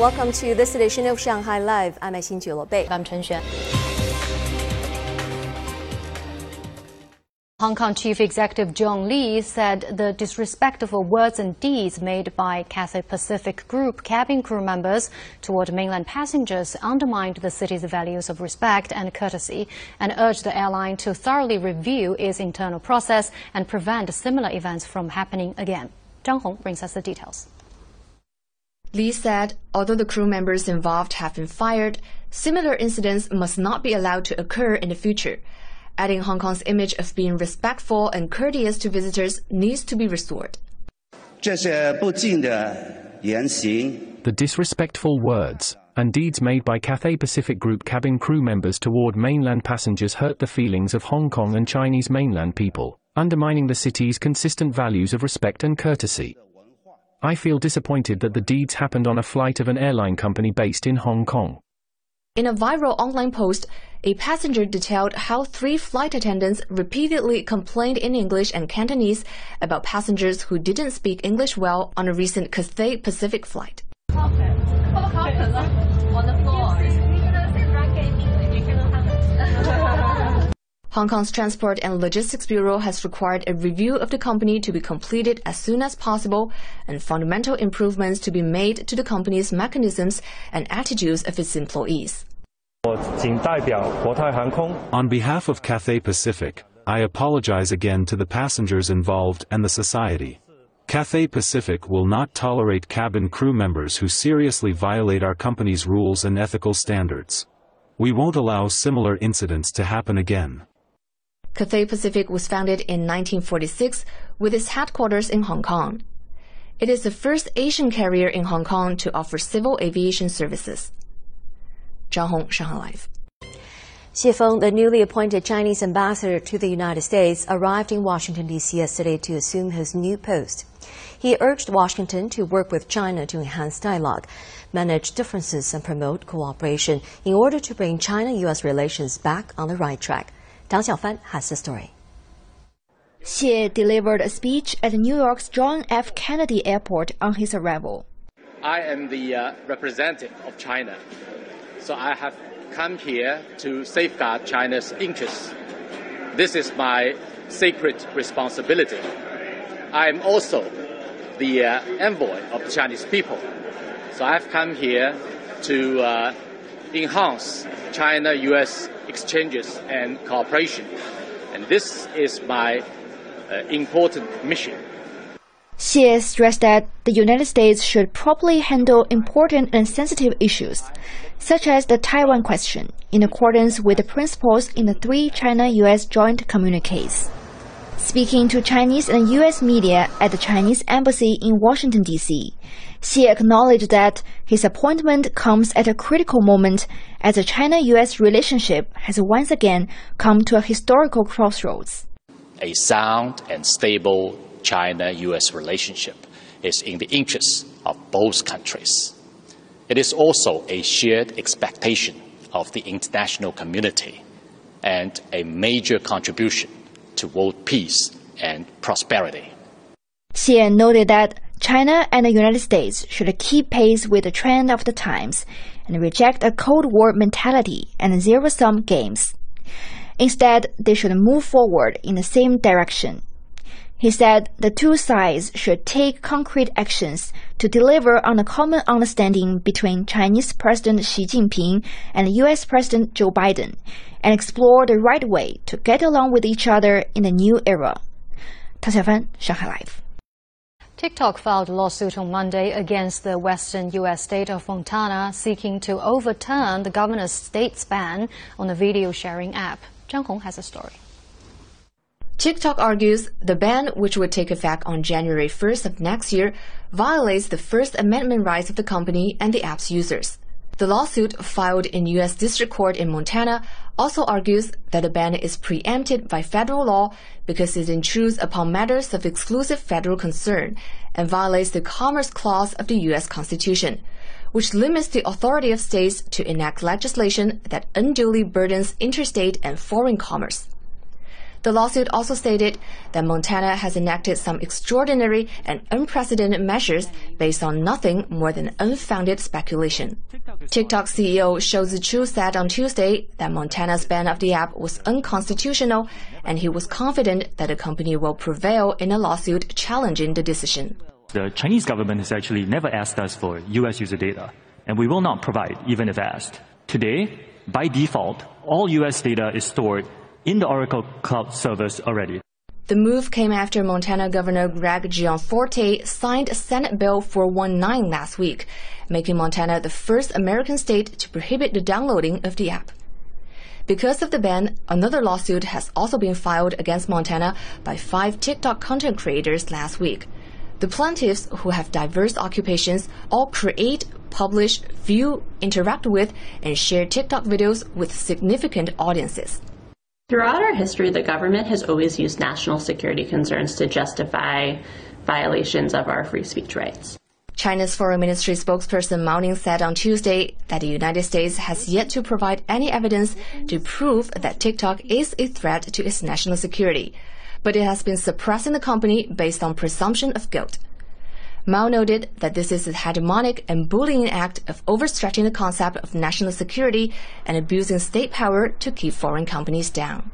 Welcome to this edition of Shanghai Live. I'm Xin Bei. I'm Chen Xuan. Hong Kong Chief Executive John Lee said the disrespectful words and deeds made by Cathay Pacific Group cabin crew members toward mainland passengers undermined the city's values of respect and courtesy and urged the airline to thoroughly review its internal process and prevent similar events from happening again. Zhang Hong brings us the details. Lee said, although the crew members involved have been fired, similar incidents must not be allowed to occur in the future adding Hong Kong's image of being respectful and courteous to visitors needs to be restored. The disrespectful words and deeds made by Cathay Pacific Group cabin crew members toward mainland passengers hurt the feelings of Hong Kong and Chinese mainland people, undermining the city's consistent values of respect and courtesy. I feel disappointed that the deeds happened on a flight of an airline company based in Hong Kong. In a viral online post, a passenger detailed how three flight attendants repeatedly complained in English and Cantonese about passengers who didn't speak English well on a recent Cathay Pacific flight. Hong Kong's Transport and Logistics Bureau has required a review of the company to be completed as soon as possible and fundamental improvements to be made to the company's mechanisms and attitudes of its employees. On behalf of Cathay Pacific, I apologize again to the passengers involved and the society. Cathay Pacific will not tolerate cabin crew members who seriously violate our company's rules and ethical standards. We won't allow similar incidents to happen again. Cathay Pacific was founded in 1946 with its headquarters in Hong Kong. It is the first Asian carrier in Hong Kong to offer civil aviation services. Zhang Hong, Shanghai Live. Xie Feng, the newly appointed Chinese ambassador to the United States, arrived in Washington, D.C. yesterday to assume his new post. He urged Washington to work with China to enhance dialogue, manage differences, and promote cooperation in order to bring China U.S. relations back on the right track. Tang Xiaofan has the story. Xie delivered a speech at New York's John F. Kennedy Airport on his arrival. I am the uh, representative of China, so I have come here to safeguard China's interests. This is my sacred responsibility. I am also the uh, envoy of the Chinese people, so I've come here to uh, enhance China-U.S exchanges and cooperation. And this is my uh, important mission. Xie stressed that the United States should properly handle important and sensitive issues, such as the Taiwan question, in accordance with the principles in the three China-U.S. joint communiques. Speaking to Chinese and U.S. media at the Chinese embassy in Washington, D.C., Xie acknowledged that his appointment comes at a critical moment as the China-U.S. relationship has once again come to a historical crossroads. A sound and stable China-U.S. relationship is in the interests of both countries. It is also a shared expectation of the international community and a major contribution world peace and prosperity. Xie noted that China and the United States should keep pace with the trend of the times and reject a Cold War mentality and zero sum games. Instead, they should move forward in the same direction. He said the two sides should take concrete actions to deliver on a common understanding between Chinese President Xi Jinping and US President Joe Biden and explore the right way to get along with each other in the new era. Tang Xiaofan, Shanghai Live. TikTok filed a lawsuit on Monday against the western U.S. state of Montana, seeking to overturn the governor's state's ban on the video sharing app. Zhang Hong has a story. TikTok argues the ban, which would take effect on January 1st of next year, violates the First Amendment rights of the company and the app's users. The lawsuit filed in U.S. District Court in Montana also argues that the ban is preempted by federal law because it intrudes upon matters of exclusive federal concern and violates the Commerce Clause of the U.S. Constitution, which limits the authority of states to enact legislation that unduly burdens interstate and foreign commerce. The lawsuit also stated that Montana has enacted some extraordinary and unprecedented measures based on nothing more than unfounded speculation. TikTok CEO Shou Zi Chew said on Tuesday that Montana's ban of the app was unconstitutional, and he was confident that the company will prevail in a lawsuit challenging the decision. The Chinese government has actually never asked us for US user data, and we will not provide even if asked. Today, by default, all US data is stored in the Oracle Cloud service already. The move came after Montana Governor Greg Gianforte signed a Senate Bill 419 last week, making Montana the first American state to prohibit the downloading of the app. Because of the ban, another lawsuit has also been filed against Montana by five TikTok content creators last week. The plaintiffs, who have diverse occupations, all create, publish, view, interact with, and share TikTok videos with significant audiences. Throughout our history, the government has always used national security concerns to justify violations of our free speech rights. China's Foreign Ministry spokesperson Mao Ning said on Tuesday that the United States has yet to provide any evidence to prove that TikTok is a threat to its national security, but it has been suppressing the company based on presumption of guilt. Mao noted that this is a hegemonic and bullying act of overstretching the concept of national security and abusing state power to keep foreign companies down.